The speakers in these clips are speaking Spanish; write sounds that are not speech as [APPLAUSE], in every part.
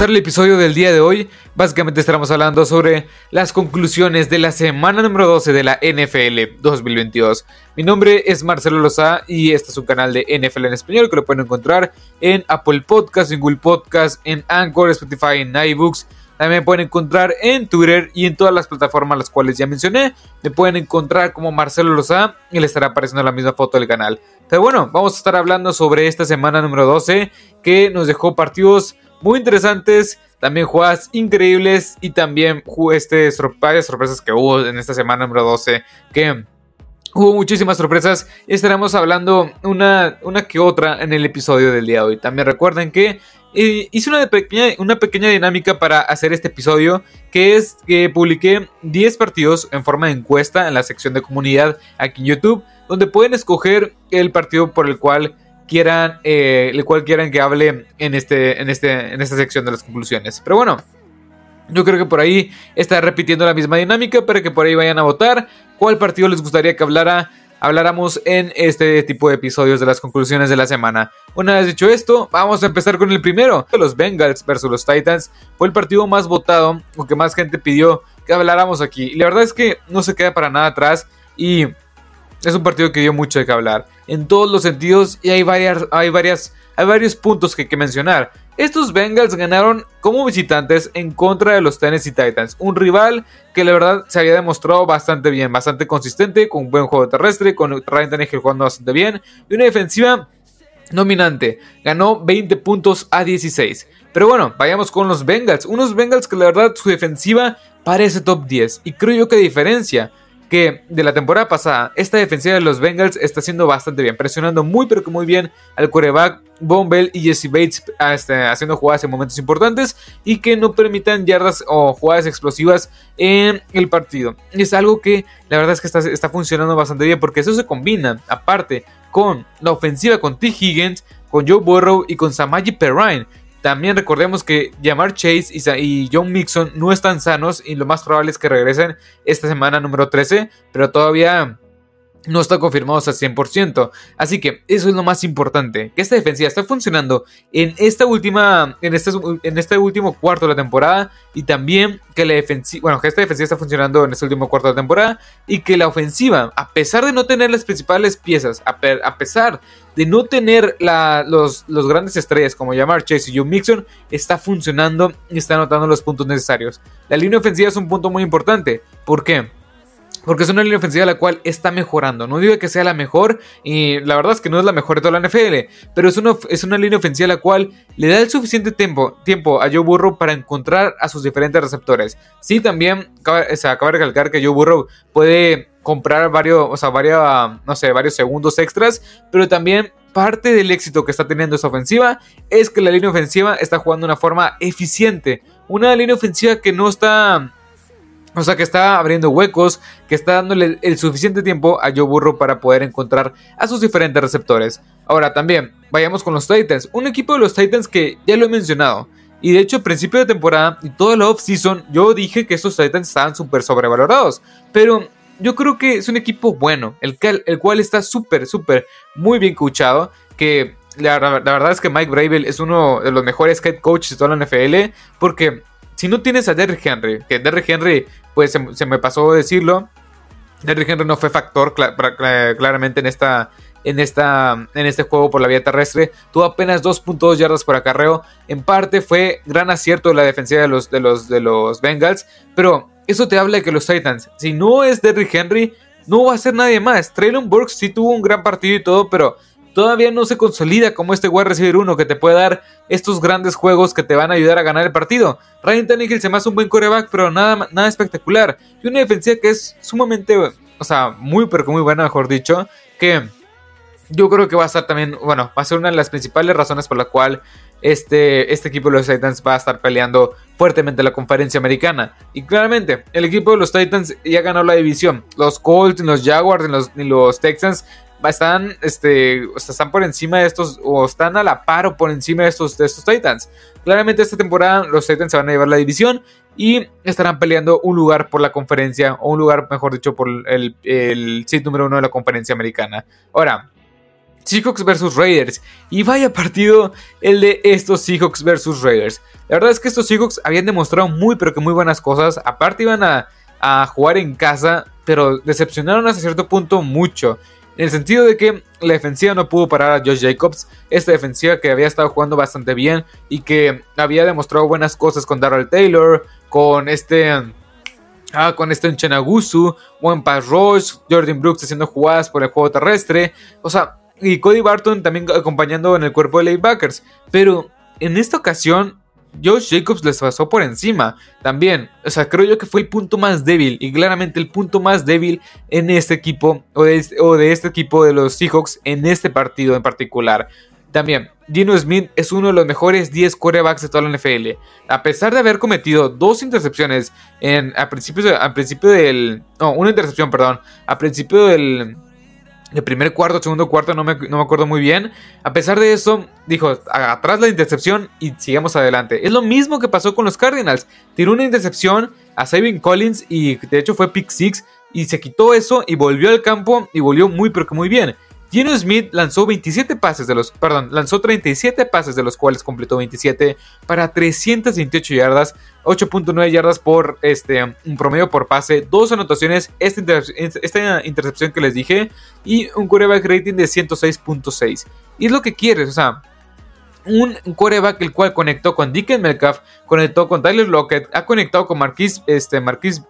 empezar el episodio del día de hoy, básicamente estaremos hablando sobre las conclusiones de la semana número 12 de la NFL 2022. Mi nombre es Marcelo Loza y este es un canal de NFL en español que lo pueden encontrar en Apple Podcasts, en Google Podcasts, en Anchor, Spotify, en iBooks. También me pueden encontrar en Twitter y en todas las plataformas las cuales ya mencioné. Me pueden encontrar como Marcelo Loza y le estará apareciendo la misma foto del canal. Pero bueno, vamos a estar hablando sobre esta semana número 12 que nos dejó partidos muy interesantes, también jugadas increíbles y también este, varias sorpresas que hubo en esta semana número 12 que Hubo muchísimas sorpresas y estaremos hablando una, una que otra en el episodio del día de hoy. También recuerden que eh, hice una pequeña, una pequeña dinámica para hacer este episodio, que es que publiqué 10 partidos en forma de encuesta en la sección de comunidad aquí en YouTube, donde pueden escoger el partido por el cual quieran, eh, el cual quieran que hable en, este, en, este, en esta sección de las conclusiones. Pero bueno, yo creo que por ahí está repitiendo la misma dinámica para que por ahí vayan a votar cuál partido les gustaría que hablara habláramos en este tipo de episodios de las conclusiones de la semana. Una vez dicho esto, vamos a empezar con el primero. Los Bengals versus los Titans fue el partido más votado o que más gente pidió que habláramos aquí. Y la verdad es que no se queda para nada atrás y es un partido que dio mucho de qué hablar en todos los sentidos y hay varias, hay hay varios puntos que hay que mencionar. Estos Bengals ganaron como visitantes en contra de los Tennessee Titans, un rival que la verdad se había demostrado bastante bien, bastante consistente, con un buen juego terrestre, con Ryan Tannehill jugando bastante bien y una defensiva dominante. Ganó 20 puntos a 16. Pero bueno, vayamos con los Bengals, unos Bengals que la verdad su defensiva parece top 10 y creo yo que diferencia que de la temporada pasada, esta defensiva de los Bengals está haciendo bastante bien, presionando muy pero que muy bien al quarterback Bombell y Jesse Bates este, haciendo jugadas en momentos importantes y que no permitan yardas o jugadas explosivas en el partido. Es algo que la verdad es que está, está funcionando bastante bien porque eso se combina aparte con la ofensiva con T. Higgins, con Joe Burrow y con Samaji Perrine también recordemos que Jamar Chase y John Mixon no están sanos y lo más probable es que regresen esta semana número 13, pero todavía no están confirmados al 100%. Así que eso es lo más importante, que esta defensiva está funcionando en esta última en este, en este último cuarto de la temporada y también que la defensiva, bueno, que esta defensiva está funcionando en este último cuarto de la temporada y que la ofensiva, a pesar de no tener las principales piezas, a, pesar de no tener los, los, grandes estrellas como Jamar Chase y Joe Mixon, está funcionando y está anotando los puntos necesarios. La línea ofensiva es un punto muy importante. ¿Por qué? Porque es una línea ofensiva la cual está mejorando. No digo que sea la mejor, y la verdad es que no es la mejor de toda la NFL, pero es una, es una línea ofensiva la cual le da el suficiente tiempo, tiempo a Joe Burrow para encontrar a sus diferentes receptores. Sí, también se acaba de recalcar que Joe Burrow puede comprar varios, o sea, varios, no sé, varios segundos extras, pero también parte del éxito que está teniendo esa ofensiva es que la línea ofensiva está jugando de una forma eficiente. Una línea ofensiva que no está o sea que está abriendo huecos, que está dándole el suficiente tiempo a Joe Burrow para poder encontrar a sus diferentes receptores. Ahora también, vayamos con los Titans. Un equipo de los Titans que ya lo he mencionado. Y de hecho, a principio de temporada y toda la off-season, yo dije que estos Titans estaban súper sobrevalorados. Pero yo creo que es un equipo bueno, el, el cual está súper, súper, muy bien coachado. Que la, la, verdad es que Mike Bravel es uno de los mejores head coaches de toda la NFL. Porque si no tienes a Derrick Henry, que Derrick Henry, pues se, me pasó decirlo, Derrick Henry no fue factor claramente en esta, en, esta, en este juego por la vía terrestre. Tuvo apenas 2.2 yardas por acarreo. En parte fue gran acierto de la defensiva de los, de los, de los Bengals. Pero eso te habla de que los Titans, si no es Derrick Henry, no va a ser nadie más. Traylon Burks sí tuvo un gran partido y todo, pero todavía no se consolida como este wide receiver 1 que te puede dar estos grandes juegos que te van a ayudar a ganar el partido. Ryan Tannehill se me hace un buen coreback, pero nada, nada espectacular. Y una defensiva que es sumamente, o sea, muy, pero muy buena, mejor dicho, que yo creo que va a estar también, bueno, va a ser una de las principales razones por la cual este, este equipo de los Titans va a estar peleando fuertemente la conferencia americana. Y claramente, el equipo de los Titans ya ganó la división. Los Colts, los Jaguars, los, ni los Texans están, este, están por encima de estos, o están a la par o por encima de estos, de estos Titans. Claramente esta temporada los Titans se van a llevar la división y estarán peleando un lugar por la conferencia, o un lugar, mejor dicho, por el, el número uno de la conferencia americana. Ahora, Seahawks versus Raiders. Y vaya partido el de estos Seahawks versus Raiders. La verdad es que estos Seahawks habían demostrado muy pero que muy buenas cosas. Aparte iban a, a jugar en casa, pero decepcionaron hasta cierto punto mucho. En el sentido de que la defensiva no pudo parar a Josh Jacobs, esta defensiva que había estado jugando bastante bien y que había demostrado buenas cosas con Darrell Taylor, con este Ah, con este Enchenagusu, buen pass rush, Jordan Brooks haciendo jugadas por el juego terrestre, o sea, y Cody Barton también acompañando en el cuerpo de lanebackers. Pero en esta ocasión, Josh Jacobs les pasó por encima también. O sea, creo yo que fue el punto más débil y claramente el punto más débil en este equipo o de, este, este equipo de los Seahawks en este partido en particular. También, Gino Smith es uno de los mejores 10 quarterbacks de toda la NFL. A pesar de haber cometido dos intercepciones en, a principios principio del... No, una intercepción, perdón. A principio del, el primer cuarto, segundo cuarto, no me, no me, acuerdo muy bien. A pesar de eso, dijo, atrás la intercepción y sigamos adelante. Es lo mismo que pasó con los Cardinals. Tiró una intercepción a Sabin Collins y de hecho fue pick six y se quitó eso y volvió al campo y volvió muy pero que muy bien. Gino Smith lanzó 27 pases de los, perdón, lanzó 37 pases de los cuales completó 27 para 328 yardas, 8.9 yardas por este un promedio por pase, dos anotaciones, esta, esta intercepción que les dije y un quarterback rating de 106.6. Y es lo que quieres, o sea, un quarterback el cual conectó con Dickens Metcalf, conectó con Tyler Lockett, ha conectado con Marquis, este,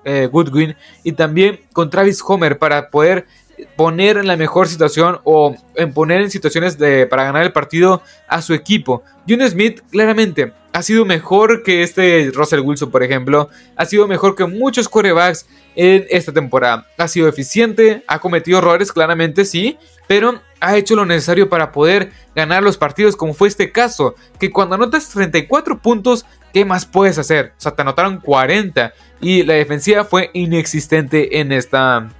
eh, Goodwin y también con Travis Homer para poder poner en la mejor situación o en poner en situaciones de, para ganar el partido a su equipo. June Smith claramente ha sido mejor que este Russell Wilson, por ejemplo. Ha sido mejor que muchos quarterbacks en esta temporada. Ha sido eficiente, ha cometido errores, claramente sí, pero ha hecho lo necesario para poder ganar los partidos, como fue este caso, que cuando anotas 34 puntos, ¿qué más puedes hacer? O sea, te anotaron 40 y la defensiva fue inexistente en esta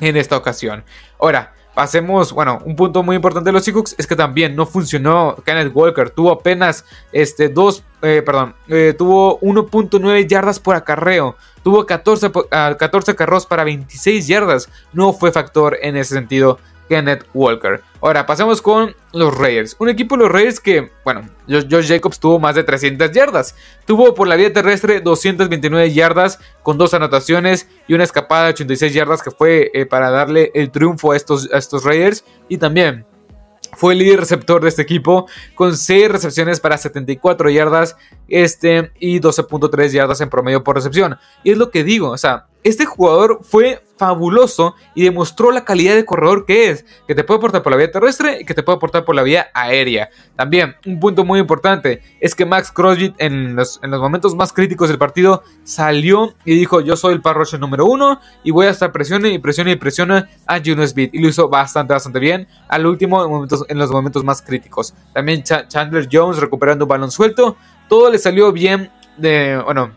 en esta ocasión. Ahora, pasemos, bueno, un punto muy importante de los Seahawks es que también no funcionó Kenneth Walker, tuvo apenas este dos, eh, perdón, eh, tuvo 1.9 yardas por acarreo, tuvo 14, 14 carros para 26 yardas, no fue factor en ese sentido Kenneth Walker. Ahora, pasemos con los Raiders. Un equipo de los Raiders que, bueno, Josh Jacobs tuvo más de 300 yardas. Tuvo por la vía terrestre 229 yardas con dos anotaciones y una escapada de 86 yardas que fue eh, para darle el triunfo a estos, a estos Raiders. Y también fue el líder receptor de este equipo con 6 recepciones para 74 yardas este, y 12.3 yardas en promedio por recepción. Y es lo que digo, o sea, este jugador fue fabuloso y demostró la calidad de corredor que es, que te puede aportar por la vía terrestre y que te puede aportar por la vía aérea. También, un punto muy importante es que Max Crosby en los, en los momentos más críticos del partido salió y dijo yo soy el parroche número uno y voy a estar presione y presione y presione a Juno Smith y lo hizo bastante, bastante bien al último en, en los momentos más críticos. También Chandler Jones recuperando un balón suelto, todo le salió bien de, bueno,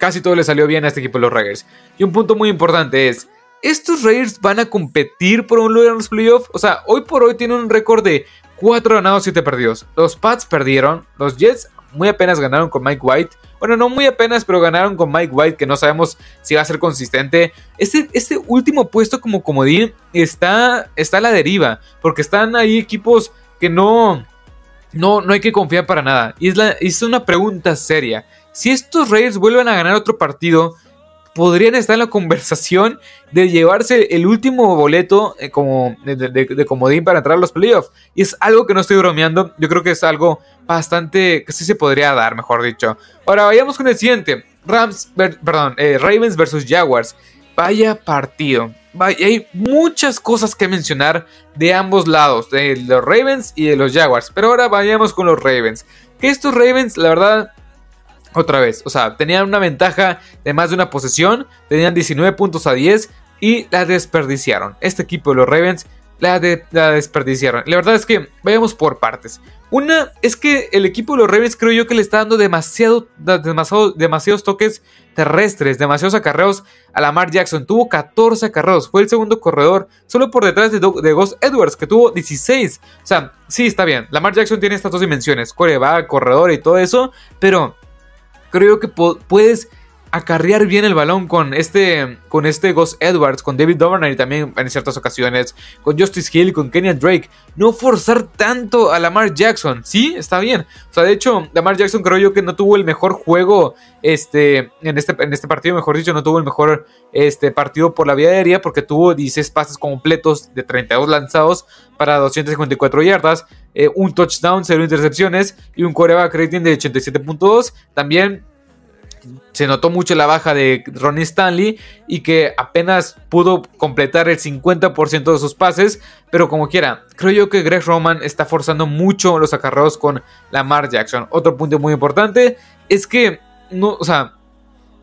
casi todo le salió bien a este equipo de los Raiders. Y un punto muy importante es, ¿estos Raiders van a competir por un lugar en los playoffs? O sea, hoy por hoy tienen un récord de 4 ganados, 7 perdidos. Los Pats perdieron, los Jets muy apenas ganaron con Mike White. Bueno, no muy apenas, pero ganaron con Mike White, que no sabemos si va a ser consistente. Este, este último puesto como comodín está, está a la deriva, porque están ahí equipos que no, no, no hay que confiar para nada. Y es, una pregunta seria. Si estos Raiders vuelven a ganar otro partido, podrían estar en la conversación de llevarse el último boleto eh, como de, comodín para entrar a los playoffs. Y es algo que no estoy bromeando. Yo creo que es algo bastante que sí se podría dar, mejor dicho. Ahora vayamos con el siguiente. Rams, perdón, eh, Ravens versus Jaguars. Vaya partido. hay muchas cosas que mencionar de ambos lados, de los Ravens y de los Jaguars. Pero ahora vayamos con los Ravens. Que estos Ravens, la verdad, otra vez, o sea, tenían una ventaja de más de una posesión, tenían 19 puntos a 10 y la desperdiciaron. Este equipo de los Ravens la, desperdiciaron. La verdad es que vayamos por partes. Una es que el equipo de los Ravens creo yo que le está dando demasiado, demasiado, demasiados toques terrestres, demasiados acarreos a Lamar Jackson. Tuvo 14 acarreos, fue el segundo corredor, solo por detrás de, de Ghost Edwards, que tuvo 16. O sea, sí, está bien. Lamar Jackson tiene estas dos dimensiones, coreback, corredor y todo eso, pero creo que puedes acarrear bien el balón con este, con este Gus Edwards, con David Dobernay también en ciertas ocasiones, con Justice Hill, con Kenyan Drake. No forzar tanto a Lamar Jackson. Sí, está bien. O sea, de hecho, Lamar Jackson creo yo que no tuvo el mejor juego este, en, este, en este partido, mejor dicho, no tuvo el mejor este, partido por la vía aérea porque tuvo 16 pases completos de 32 lanzados para 254 yardas, eh, un touchdown, 0 intercepciones y un coreback rating de 87.2. También se notó mucho la baja de Ronnie Stanley y que apenas pudo completar el 50% de sus pases, pero como quiera, creo yo que Greg Roman está forzando mucho los acarreos con Lamar Jackson. Otro punto muy importante es que no, o sea,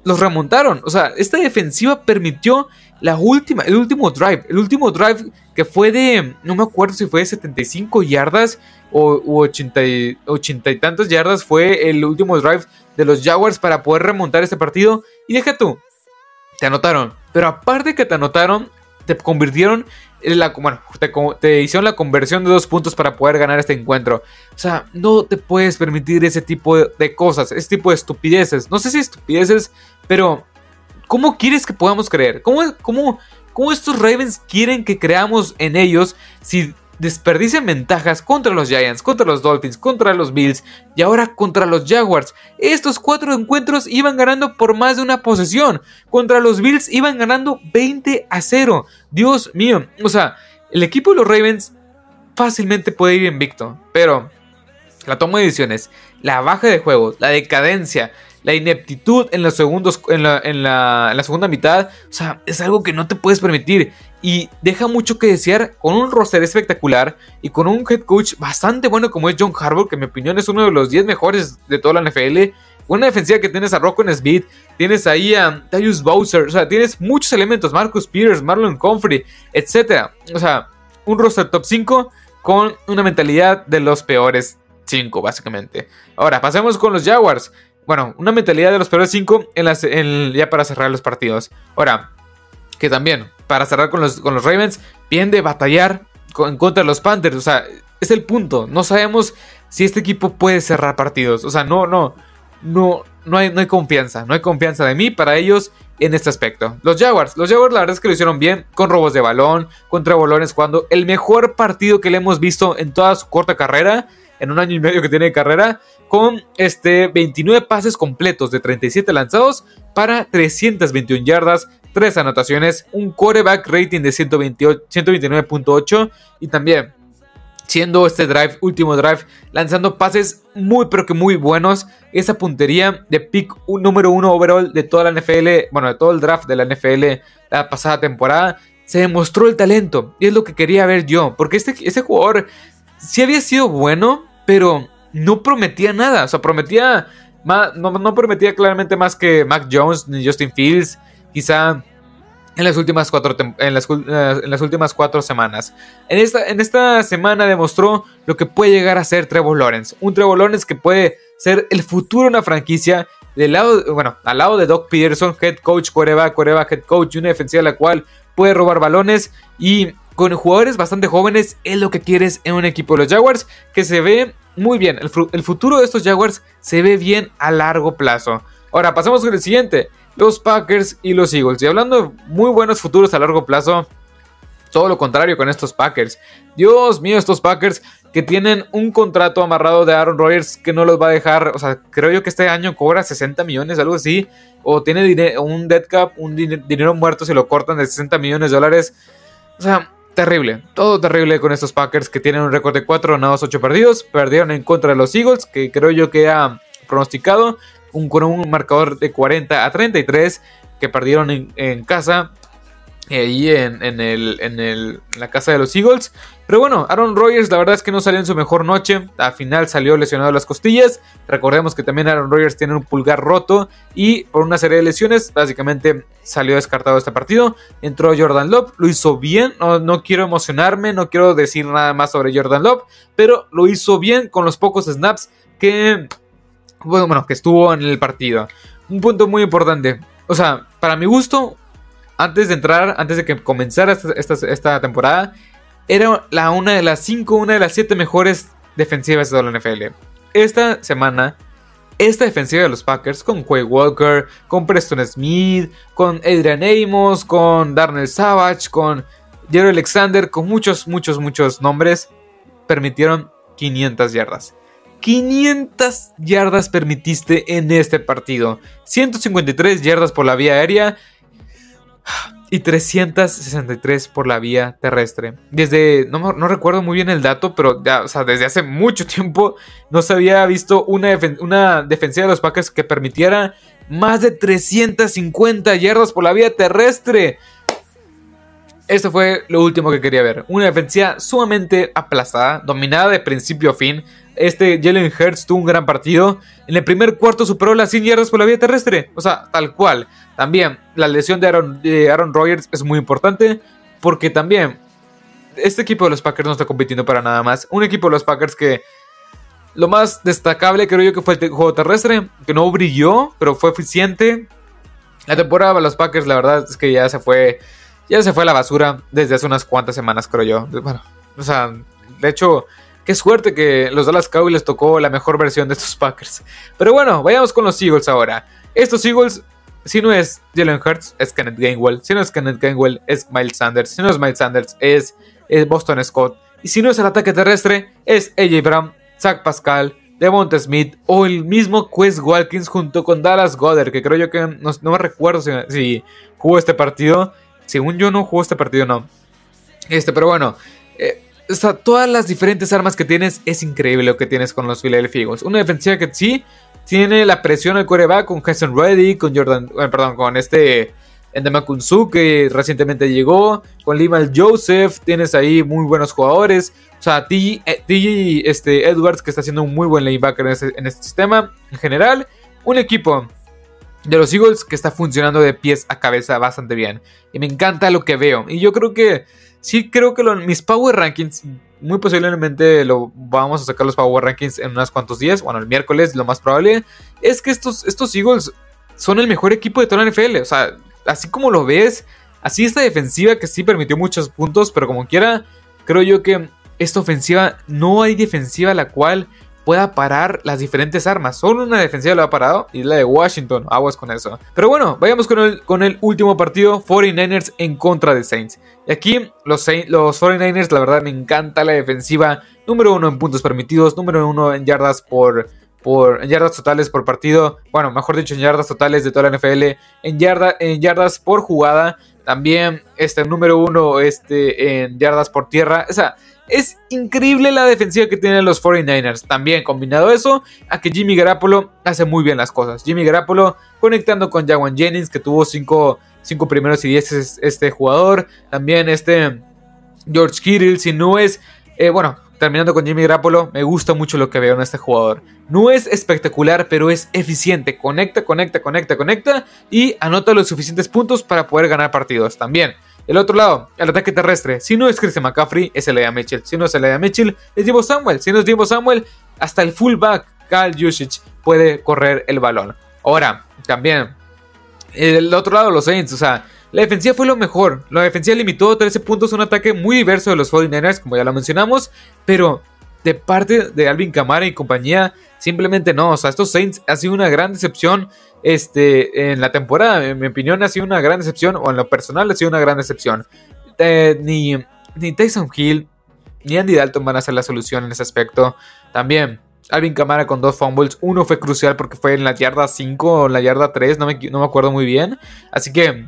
los remontaron, o sea, esta defensiva permitió la última, el último drive, el último drive que fue de, no me acuerdo si fue de 75 yardas o 80 y, 80 y tantas yardas, fue el último drive de los Jaguars para poder remontar este partido. Y deja tú, te anotaron. Pero aparte que te anotaron, te convirtieron la, bueno, te, hicieron la conversión de dos puntos para poder ganar este encuentro. O sea, no te puedes permitir ese tipo de, cosas, ese tipo de estupideces. No sé si estupideces, pero ¿cómo quieres que podamos creer? ¿Cómo, cómo, cómo estos Ravens quieren que creamos en ellos si desperdician ventajas contra los Giants, contra los Dolphins, contra los Bills y ahora contra los Jaguars. Estos cuatro encuentros iban ganando por más de una posesión. Contra los Bills iban ganando 20 a 0. Dios mío, o sea, el equipo de los Ravens fácilmente puede ir invicto, pero la toma de decisiones, la baja de juegos, la decadencia, la ineptitud en los segundos, en la, en en segunda mitad, o sea, es algo que no te puedes permitir y deja mucho que desear con un roster espectacular y con un head coach bastante bueno como es John Harbaugh, que en mi opinión es uno de los 10 mejores de toda la NFL. Una defensiva que tienes a Rocco Smith, tienes ahí a Tyus Bowser, o sea, tienes muchos elementos, Marcus Peters, Marlon Comfrey, etc. O sea, un roster top 5 con una mentalidad de los peores 5, básicamente. Ahora, pasemos con los Jaguars. Bueno, una mentalidad de los peores 5 en ya para cerrar los partidos. Ahora, que también, para cerrar con los, con los Ravens, vienen de batallar en contra de los Panthers. O sea, es el punto. No sabemos si este equipo puede cerrar partidos. O sea, no, no, no, no hay, no hay confianza. No hay confianza de mí para ellos en este aspecto. Los Jaguars, los Jaguars la verdad es que lo hicieron bien, con robos de balón, contra bolones, cuando el mejor partido que le hemos visto en toda su corta carrera, en un año y medio que tiene de carrera, con este 29 pases completos de 37 lanzados para 321 yardas, 3 anotaciones, un quarterback rating de 129.8 y también siendo este drive, último drive, lanzando pases muy pero que muy buenos. Esa puntería de pick número uno overall de toda la NFL, bueno, de todo el draft de la NFL la pasada temporada, se demostró el talento. Y es lo que quería ver yo, porque este, este jugador sí había sido bueno, pero no prometía nada. O sea, prometía. no, prometía claramente más que Mac Jones ni Justin Fields. Quizá en las últimas cuatro, en las, eh, en las últimas cuatro semanas. En esta, en esta semana demostró lo que puede llegar a ser Trevor Lawrence. Un Trevor Lawrence que puede ser el futuro de una franquicia. Lado, bueno, al lado de Doc Peterson, head coach, coreback, coreback, head coach, una defensiva la cual puede robar balones y con jugadores bastante jóvenes es lo que quieres en un equipo de los Jaguars que se ve muy bien. El, futuro de estos Jaguars se ve bien a largo plazo. Ahora pasamos con el siguiente. Los Packers y los Eagles. Y hablando de muy buenos futuros a largo plazo, todo lo contrario con estos Packers. Dios mío, estos Packers que tienen un contrato amarrado de Aaron Rodgers que no los va a dejar, o sea, creo yo que este año cobra 60 millones, algo así, o tiene un dead cap, un dinero muerto, se lo cortan de 60 millones de dólares. O sea, terrible, todo terrible con estos Packers que tienen un récord de 4 ganados, 8 perdidos. Perdieron en contra de los Eagles, que creo yo que ha pronosticado, un, con un marcador de 40 a 33, que perdieron en casa ahí en, el, en, la casa de los Eagles. Pero bueno, Aaron Rodgers la verdad es que no salió en su mejor noche. Al final salió lesionado las costillas. Recordemos que también Aaron Rodgers tiene un pulgar roto. Y por una serie de lesiones, básicamente salió descartado este partido. Entró Jordan Love, lo hizo bien. No, no quiero emocionarme, no quiero decir nada más sobre Jordan Love. Pero lo hizo bien con los pocos snaps que, bueno, que estuvo en el partido. Un punto muy importante. O sea, para mi gusto, antes de entrar, antes de que comenzara esta, temporada, era la una de las cinco, una de las siete mejores defensivas de la NFL. Esta semana esta defensiva de los Packers con Quay Walker, con Preston Smith, con Adrian Amos, con Darnell Savage, con Jerry Alexander, con muchos, muchos, muchos nombres, permitieron 500 yardas. 500 yardas permitiste en este partido. 153 yardas por la vía aérea y 363 por la vía terrestre. Desde, no, recuerdo muy bien el dato, pero desde hace mucho tiempo no se había visto una, una defensiva de los Packers que permitiera más de 350 yardas por la vía terrestre. Esto fue lo último que quería ver. Una defensiva sumamente aplastada, dominada de principio a fin. Este Jalen Hurts tuvo un gran partido. En el primer cuarto superó las 100 yardas por la vía terrestre. O sea, tal cual. También la lesión de Aaron, de Aaron Rodgers es muy importante. Porque también este equipo de los Packers no está compitiendo para nada más. Un equipo de los Packers que lo más destacable creo yo que fue el juego terrestre. Que no brilló, pero fue eficiente. La temporada de los Packers la verdad es que ya se fue ya se fue a la basura desde hace unas cuantas semanas, creo yo. Bueno, o sea, de hecho, qué suerte que los Dallas Cowboys les tocó la mejor versión de estos [LAUGHS] Packers. Pero bueno, vayamos con los Eagles ahora. Estos Eagles, si no es Jalen Hurts, es Kenneth Gainwell. Si no es Kenneth Gainwell, es Miles Sanders. Si no es Miles Sanders, es, Boston Scott. Y si no es el ataque terrestre, es AJ Brown, Zach Pascal, Devonta Smith o el mismo Quest Walkins junto con Dallas Goddard, que creo yo que no, me recuerdo si jugó este partido. Según yo no jugó este partido, no. Este, pero bueno. Eh, todas las diferentes armas que tienes es increíble lo que tienes con los Philadelphia Eagles. Una defensiva que sí tiene la presión al coreback con Jason Reddy, con Jordan, eh, perdón, con este Endemakunsu que recientemente llegó, con Limal Joseph, tienes ahí muy buenos jugadores. O sea, TJ, eh, este, Edwards que está haciendo un muy buen linebacker en este, en este sistema. En general, un equipo de los Eagles que está funcionando de pies a cabeza bastante bien. Y me encanta lo que veo. Y yo creo que, sí creo que mis Power Rankings, muy posiblemente lo vamos a sacar los Power Rankings en unos cuantos días, bueno, el miércoles lo más probable, es que estos, estos Eagles son el mejor equipo de toda la NFL. O sea, así como lo ves, así esta defensiva que sí permitió muchos puntos, pero como quiera, creo yo que esta ofensiva, no hay defensiva la cual pueda parar las diferentes armas. Solo una defensiva lo ha parado y la de Washington. Aguas con eso. Pero bueno, vayamos con el, con el último partido: 49ers en contra de Saints. Y aquí los, los 49ers, la verdad, me encanta la defensiva. Número uno en puntos permitidos, número uno en yardas por, por en yardas totales por partido, bueno, mejor dicho, en yardas totales de toda la NFL, en, yarda, en yardas por jugada, también este número uno este, en yardas por tierra. O sea, es increíble la defensiva que tienen los 49ers. También combinado eso a que Jimmy Garoppolo hace muy bien las cosas. Jimmy Garoppolo conectando con Jawan Jennings que tuvo 5 cinco, primeros y 10 este jugador. También este George Kittle. Si no es... Eh, bueno, terminando con Jimmy Garoppolo, me gusta mucho lo que veo en este jugador. No es espectacular, pero es eficiente. Conecta, conecta, conecta, conecta y anota los suficientes puntos para poder ganar partidos también. El otro lado, el ataque terrestre. Si no es Christian McCaffrey, es Elia Mitchell. Si no es Elia Mitchell, es Divo Samuel. Si no es Divo Samuel, hasta el fullback, Kyle Jusic, puede correr el balón. Ahora, también, el otro lado, los Saints, o sea, la defensiva fue lo mejor. La defensiva limitó 13 puntos, un ataque muy diverso de los 49ers, como ya lo mencionamos, pero de parte de Alvin Kamara y compañía, simplemente no. O sea, estos Saints ha sido una gran decepción este, en la temporada. En mi opinión, ha sido una gran decepción, o en lo personal, ha sido una gran decepción. Eh, ni, ni Tyson Hill ni Andy Dalton van a ser la solución en ese aspecto. También. Alvin Kamara con dos fumbles. Uno fue crucial porque fue en la yarda 5 o en la yarda 3. No me, no me acuerdo muy bien. Así que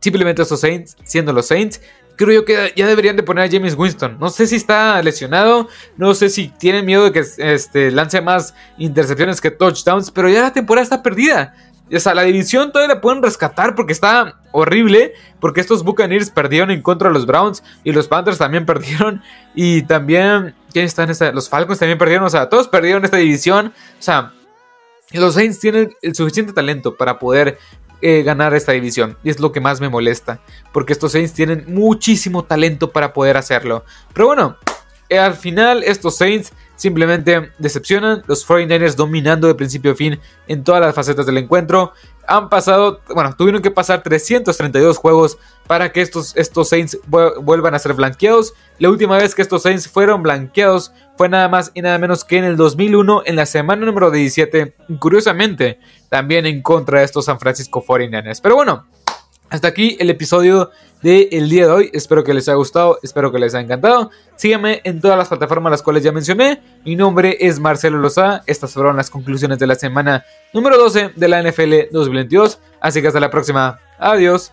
simplemente estos Saints, siendo los Saints, creo yo que ya deberían de poner a James Winston. No sé si está lesionado, no sé si tienen miedo de que este, lance más intercepciones que touchdowns, pero ya la temporada está perdida. O sea, la división todavía la pueden rescatar porque está horrible. Porque estos Buccaneers perdieron en contra de los Browns. Y los Panthers también [LAUGHS] perdieron. Y también. ¿Quién está en esta? Los Falcons también perdieron. O sea, todos perdieron esta división. O sea, los Saints tienen el suficiente talento para poder eh, ganar esta división. Y es lo que más me molesta. Porque estos Saints tienen muchísimo talento para poder hacerlo. Pero bueno, eh, al final estos Saints simplemente decepcionan. Los 49ers dominando de principio a fin en todas las facetas del encuentro. Han pasado, bueno, tuvieron que pasar 332 juegos para que estos, estos Saints vuelvan a ser blanqueados. La última vez que estos Saints fueron blanqueados fue nada más y nada menos que en el 2001, en la semana número 17, curiosamente, también en contra de estos San Francisco 49ers. Pero bueno, hasta aquí el episodio del día de hoy. Espero que les haya gustado, espero que les haya encantado. Síganme en todas las plataformas las cuales ya mencioné. Mi nombre es Marcelo Loza. Estas fueron las conclusiones de la semana número 12 de la NFL 2022. Así que hasta la próxima. Adiós.